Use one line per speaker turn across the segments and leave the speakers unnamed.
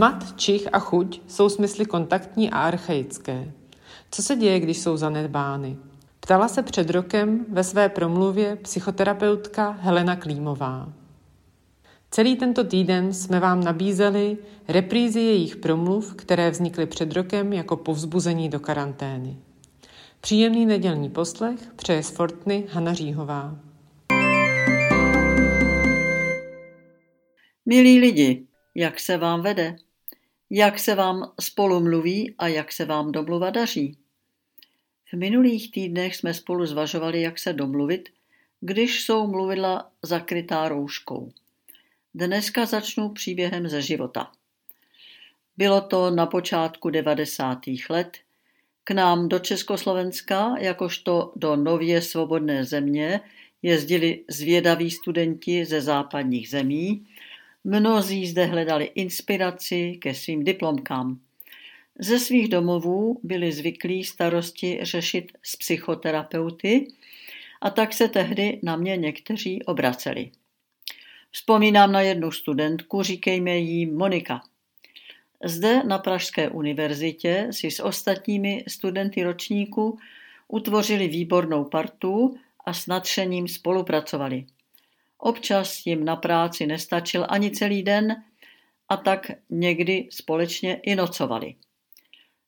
Hmat, čich a chuť jsou smysly kontaktní a archaické. Co se děje, když jsou zanedbány? Ptala se před rokem ve své promluvě psychoterapeutka Helena Klímová. Celý tento týden jsme vám nabízeli reprízy jejich promluv, které vznikly před rokem jako povzbuzení do karantény. Příjemný nedělní poslech přeje z Fortny Hana Říhová.
Milí lidi, jak se vám vede? Jak se vám spolu mluví a jak se vám domluva daří? V minulých týdnech jsme spolu zvažovali, jak se domluvit, když jsou mluvidla zakrytá rouškou. Dneska začnu příběhem ze života. Bylo to na počátku 90. let. K nám do Československa, jakožto do nově svobodné země, jezdili zvědaví studenti ze západních zemí. Mnozí zde hledali inspiraci ke svým diplomkám. Ze svých domovů byli zvyklí starosti řešit s psychoterapeuty a tak se tehdy na mě někteří obraceli. Vzpomínám na jednu studentku, říkejme jí Monika. Zde na Pražské univerzitě si s ostatními studenty ročníku utvořili výbornou partu a s nadšením spolupracovali. Občas jim na práci nestačil ani celý den a tak někdy společně i nocovali.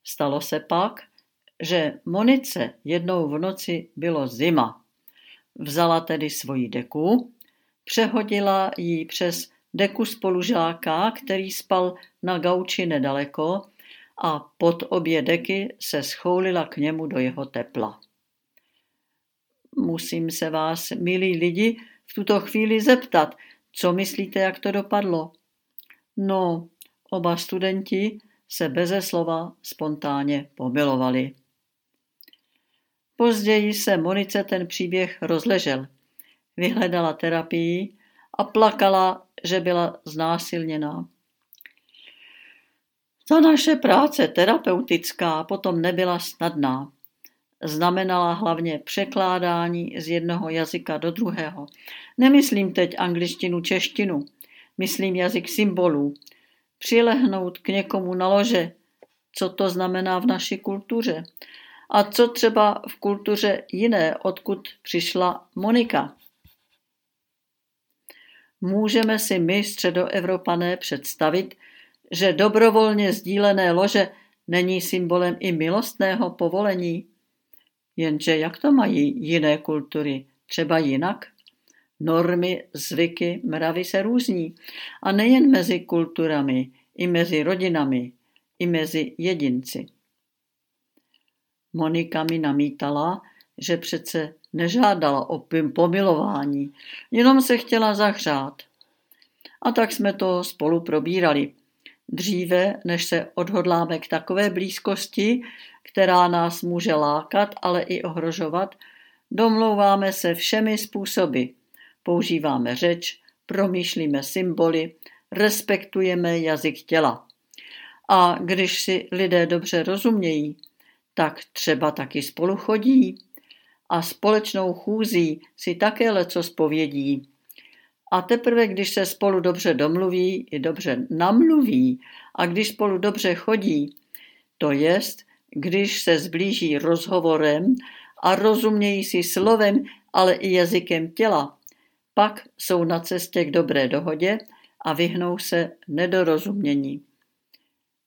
Stalo se pak, že Monice jednou v noci bylo zima. Vzala tedy svoji deku, přehodila ji přes deku spolužáka, který spal na gauči nedaleko a pod obě deky se schoulila k němu do jeho tepla. Musím se vás, milí lidi, tuto chvíli zeptat, co myslíte, jak to dopadlo? No, oba studenti se beze slova spontánně pomilovali. Později se Monice ten příběh rozležel. Vyhledala terapii a plakala, že byla znásilněná. Ta naše práce terapeutická potom nebyla snadná. Znamenala hlavně překládání z jednoho jazyka do druhého. Nemyslím teď angličtinu, češtinu. Myslím jazyk symbolů, přilehnout k někomu na lože, co to znamená v naší kultuře. A co třeba v kultuře jiné, odkud přišla Monika. Můžeme si my, středoevropané, představit, že dobrovolně sdílené lože není symbolem i milostného povolení? Jenže jak to mají jiné kultury? Třeba jinak? Normy, zvyky, mravy se různí. A nejen mezi kulturami, i mezi rodinami, i mezi jedinci. Monika mi namítala, že přece nežádala o pomilování, jenom se chtěla zahřát. A tak jsme to spolu probírali. Dříve, než se odhodláme k takové blízkosti, která nás může lákat, ale i ohrožovat, domlouváme se všemi způsoby – používáme řeč, promýšlíme symboly, respektujeme jazyk těla. A když si lidé dobře rozumějí, tak třeba taky spolu chodí a společnou chůzí si také leco spovědí. A teprve, když se spolu dobře domluví, i dobře namluví a když spolu dobře chodí, to jest, když se zblíží rozhovorem a rozumějí si slovem, ale i jazykem těla, pak jsou na cestě k dobré dohodě a vyhnou se nedorozumění.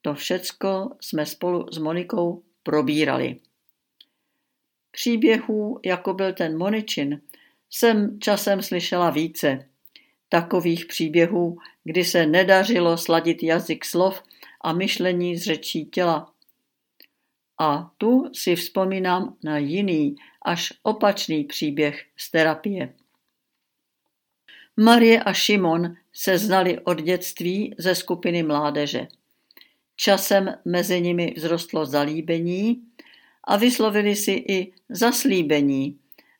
To všecko jsme spolu s Monikou probírali. Příběhů, jako byl ten Moničin, jsem časem slyšela více. Takových příběhů, kdy se nedařilo sladit jazyk slov a myšlení z řečí těla. A tu si vzpomínám na jiný, až opačný příběh z terapie. Marie a Šimon se znali od dětství ze skupiny mládeže. Časem mezi nimi vzrostlo zalíbení a vyslovili si i zaslíbení,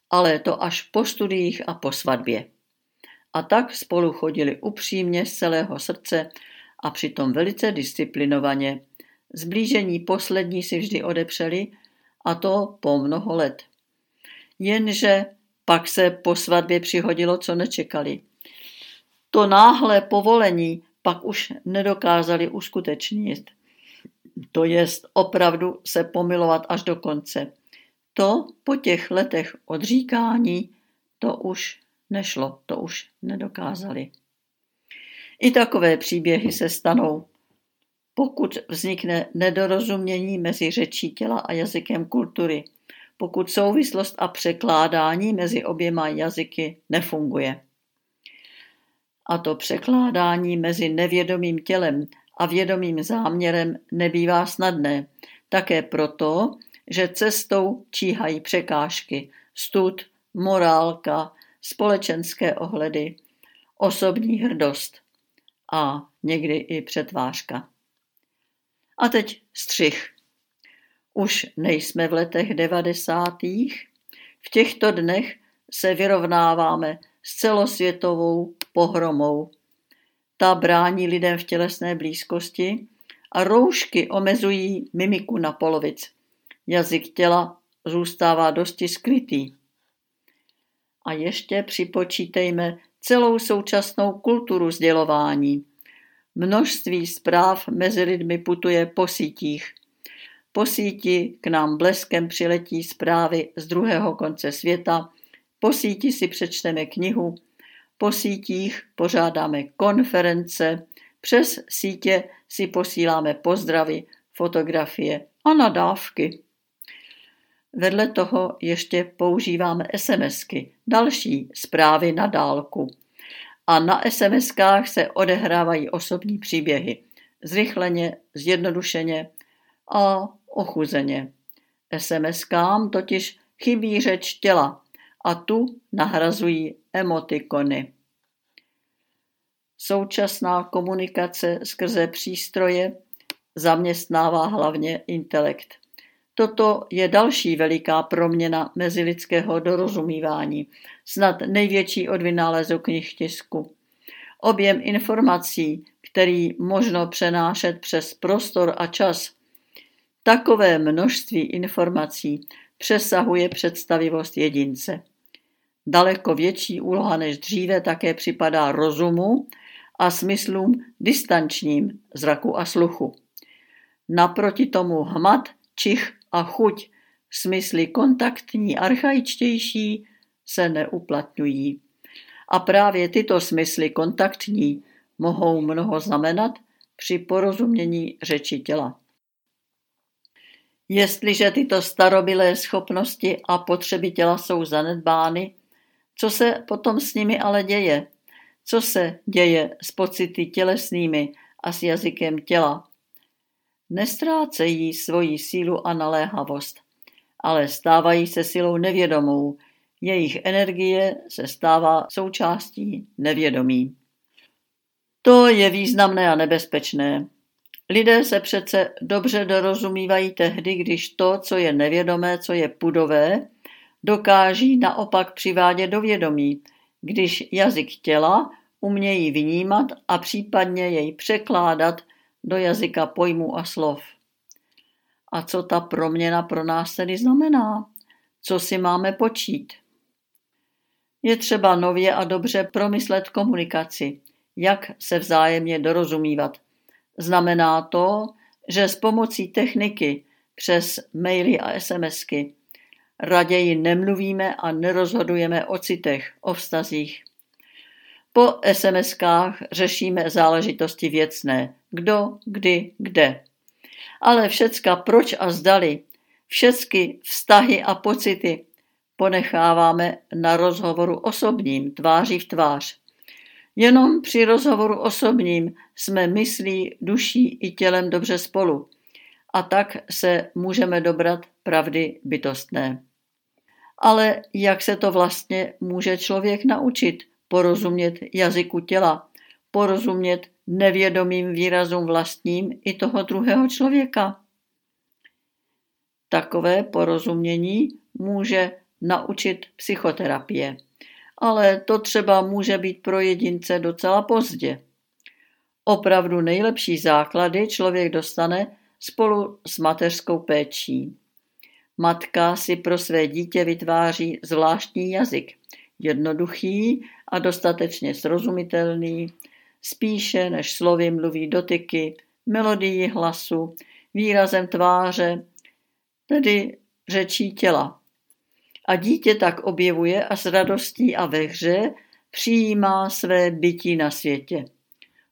ale to až po studiích a po svatbě. A tak spolu chodili upřímně z celého srdce a přitom velice disciplinovaně. Zblížení poslední si vždy odepřeli a to po mnoho let. Jenže pak se po svatbě přihodilo, co nečekali. To náhle povolení pak už nedokázali uskutečnit. To jest opravdu se pomilovat až do konce. To po těch letech odříkání, to už nešlo, to už nedokázali. I takové příběhy se stanou, pokud vznikne nedorozumění mezi řečí těla a jazykem kultury, pokud souvislost a překládání mezi oběma jazyky nefunguje. A to překládání mezi nevědomým tělem a vědomým záměrem nebývá snadné, také proto, že cestou číhají překážky, stud, morálka, společenské ohledy, osobní hrdost a někdy i přetvářka. A teď střih. Už nejsme v letech devadesátých. V těchto dnech se vyrovnáváme s celosvětovou pohromou. Ta brání lidem v tělesné blízkosti a roušky omezují mimiku na polovic. Jazyk těla zůstává dosti skrytý. A ještě připočítejme celou současnou kulturu sdělování. Množství zpráv mezi lidmi putuje po sítích. Po síti k nám bleskem přiletí zprávy z druhého konce světa, po síti si přečteme knihu, po sítích pořádáme konference, přes sítě si posíláme pozdravy, fotografie a nadávky. Vedle toho ještě používáme SMSky, další zprávy na dálku. A na SMSkách se odehrávají osobní příběhy. Zrychleně, zjednodušeně a ochuzeně. SMSkám totiž chybí řeč těla a tu nahrazují emotikony. Současná komunikace skrze přístroje zaměstnává hlavně intelekt. Toto je další veliká proměna mezilidského dorozumívání, snad největší od vynálezu knih tisku. Objem informací, který možno přenášet přes prostor a čas, takové množství informací přesahuje představivost jedince. Daleko větší úloha než dříve také připadá rozumu a smyslům distančním zraku a sluchu. Naproti tomu hmat, čich a chuť, smysly kontaktní, archaičtější, se neuplatňují. A právě tyto smysly kontaktní mohou mnoho znamenat při porozumění řeči těla. Jestliže tyto starobilé schopnosti a potřeby těla jsou zanedbány, co se potom s nimi ale děje? Co se děje s pocity tělesnými a s jazykem těla? Nestrácejí svoji sílu a naléhavost, ale stávají se silou nevědomou. Jejich energie se stává součástí nevědomí. To je významné a nebezpečné. Lidé se přece dobře dorozumívají tehdy, když to, co je nevědomé, co je pudové, dokáží naopak přivádět do vědomí, když jazyk těla umějí vnímat a případně jej překládat do jazyka pojmů a slov. A co ta proměna pro nás tedy znamená? Co si máme počít? Je třeba nově a dobře promyslet komunikaci, jak se vzájemně dorozumívat. Znamená to, že s pomocí techniky přes maily a SMSky raději nemluvíme a nerozhodujeme o citech, o vztazích. Po SMSkách řešíme záležitosti věcné, kdo, kdy, kde. Ale všecka proč a zdali, všecky vztahy a pocity ponecháváme na rozhovoru osobním, tváří v tvář. Jenom při rozhovoru osobním jsme myslí, duší i tělem dobře spolu a tak se můžeme dobrat pravdy bytostné. Ale jak se to vlastně může člověk naučit porozumět jazyku těla, porozumět nevědomým výrazům vlastním i toho druhého člověka? Takové porozumění může naučit psychoterapie, ale to třeba může být pro jedince docela pozdě. Opravdu nejlepší základy člověk dostane spolu s mateřskou péčí. Matka si pro své dítě vytváří zvláštní jazyk, jednoduchý a dostatečně srozumitelný, spíše než slovy mluví dotyky, melodii hlasu, výrazem tváře, tedy řečí těla. A dítě tak objevuje a s radostí a ve hře přijímá své bytí na světě.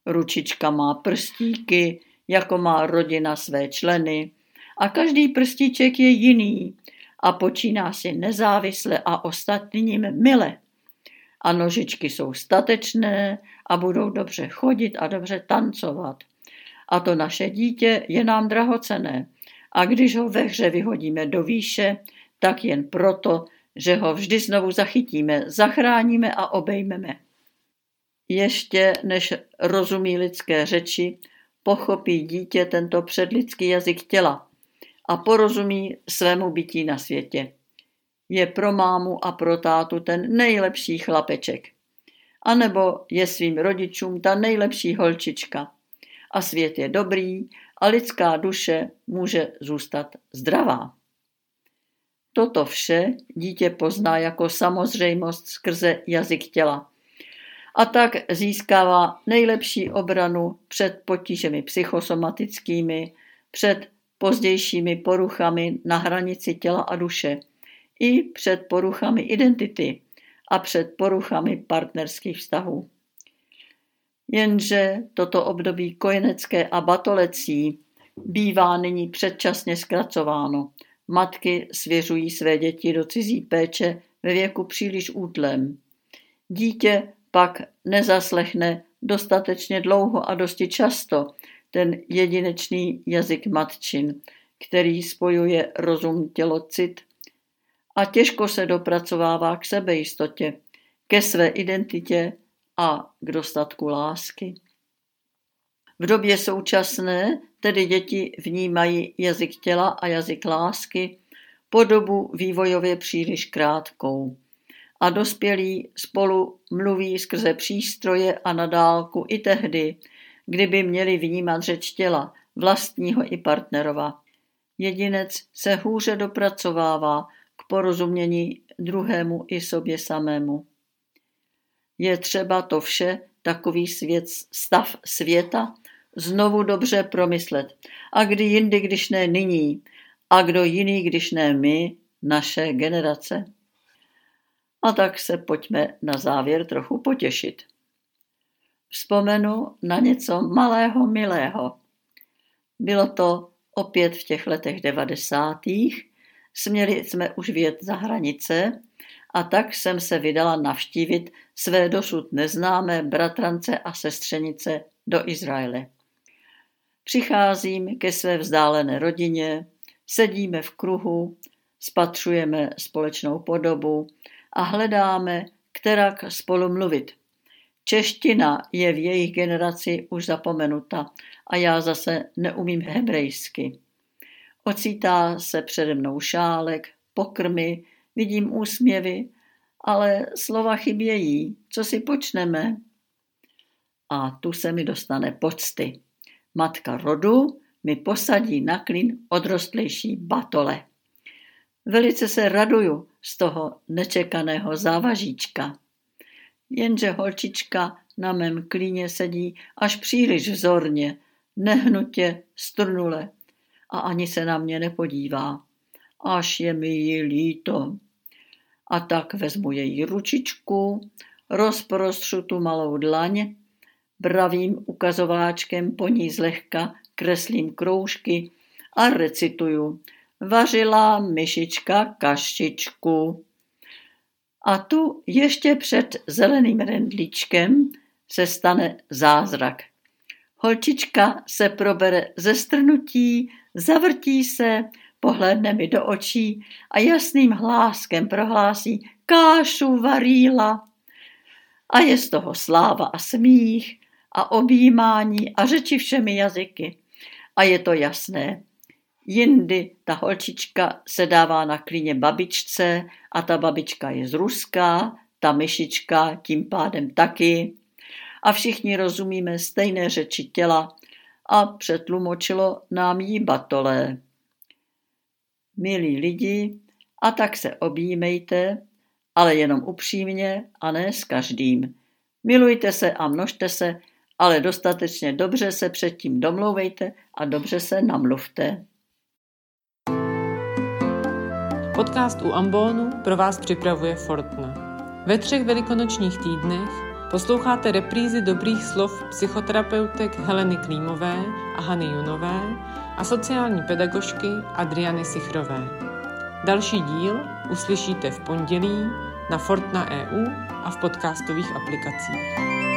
Ručička má prstíky, jako má rodina své členy, a každý prstíček je jiný a počíná si nezávisle a ostatním mile. A nožičky jsou statečné a budou dobře chodit a dobře tancovat. A to naše dítě je nám drahocené. A když ho ve hře vyhodíme do výše, tak jen proto, že ho vždy znovu zachytíme, zachráníme a obejmeme. Ještě než rozumí lidské řeči, pochopí dítě tento předlidský jazyk těla a porozumí svému bytí na světě. Je pro mámu a pro tátu ten nejlepší chlapeček. A nebo je svým rodičům ta nejlepší holčička. A svět je dobrý a lidská duše může zůstat zdravá. Toto vše dítě pozná jako samozřejmost skrze jazyk těla. A tak získává nejlepší obranu před potížemi psychosomatickými, před pozdějšími poruchami na hranici těla a duše, i před poruchami identity a před poruchami partnerských vztahů. Jenže toto období kojenecké a batolecí bývá nyní předčasně zkracováno. Matky svěřují své děti do cizí péče ve věku příliš útlem. Dítě pak nezaslechne dostatečně dlouho a dosti často ten jedinečný jazyk matčin, který spojuje rozum, tělo, cit a těžko se dopracovává k sebejistotě, ke své identitě a k dostatku lásky. V době současné tedy děti vnímají jazyk těla a jazyk lásky po dobu vývojově příliš krátkou. A dospělí spolu mluví skrze přístroje a nadálku i tehdy, kdyby měli vnímat řeč těla, vlastního i partnerova. Jedinec se hůře dopracovává porozumění druhému i sobě samému. Je třeba to vše, takový svět, stav světa, znovu dobře promyslet. A kdy jindy, když ne nyní, a kdo jiný, když ne my, naše generace. A tak se pojďme na závěr trochu potěšit. Vzpomenu na něco malého, milého. Bylo to opět v těch letech devadesátých, směli jsme už vět za hranice a tak jsem se vydala navštívit své dosud neznámé bratrance a sestřenice do Izraele. Přicházím ke své vzdálené rodině, sedíme v kruhu, spatřujeme společnou podobu a hledáme, kterak spolu mluvit. Čeština je v jejich generaci už zapomenuta a já zase neumím hebrejsky. Ocítá se přede mnou šálek, pokrmy, vidím úsměvy, ale slova chybějí. Co si počneme? A tu se mi dostane pocty. Matka rodu mi posadí na klin odrostlejší batole. Velice se raduju z toho nečekaného závažíčka. Jenže holčička na mém klíně sedí až příliš vzorně, nehnutě, strnule a ani se na mě nepodívá. Až je mi jí líto. A tak vezmu její ručičku, rozprostřu tu malou dlaň, bravým ukazováčkem po ní zlehka kreslím kroužky a recituju. Vařila myšička kašičku. A tu ještě před zeleným rendlíčkem se stane zázrak. Holčička se probere ze strnutí, zavrtí se, pohledne mi do očí a jasným hláskem prohlásí kášu varíla. A je z toho sláva a smích a objímání a řeči všemi jazyky. A je to jasné, Jindy ta holčička se dává na klíně babičce a ta babička je z Ruska, ta myšička tím pádem taky. A všichni rozumíme stejné řeči těla a přetlumočilo nám jí batolé. Milí lidi, a tak se objímejte, ale jenom upřímně a ne s každým. Milujte se a množte se ale dostatečně dobře se předtím domlouvejte a dobře se namluvte.
Podcast u Ambonu pro vás připravuje Fortna. Ve třech velikonočních týdnech posloucháte reprízy dobrých slov psychoterapeutek Heleny Klímové a Hany Junové a sociální pedagožky Adriany Sichrové. Další díl uslyšíte v pondělí na Fortna EU a v podcastových aplikacích.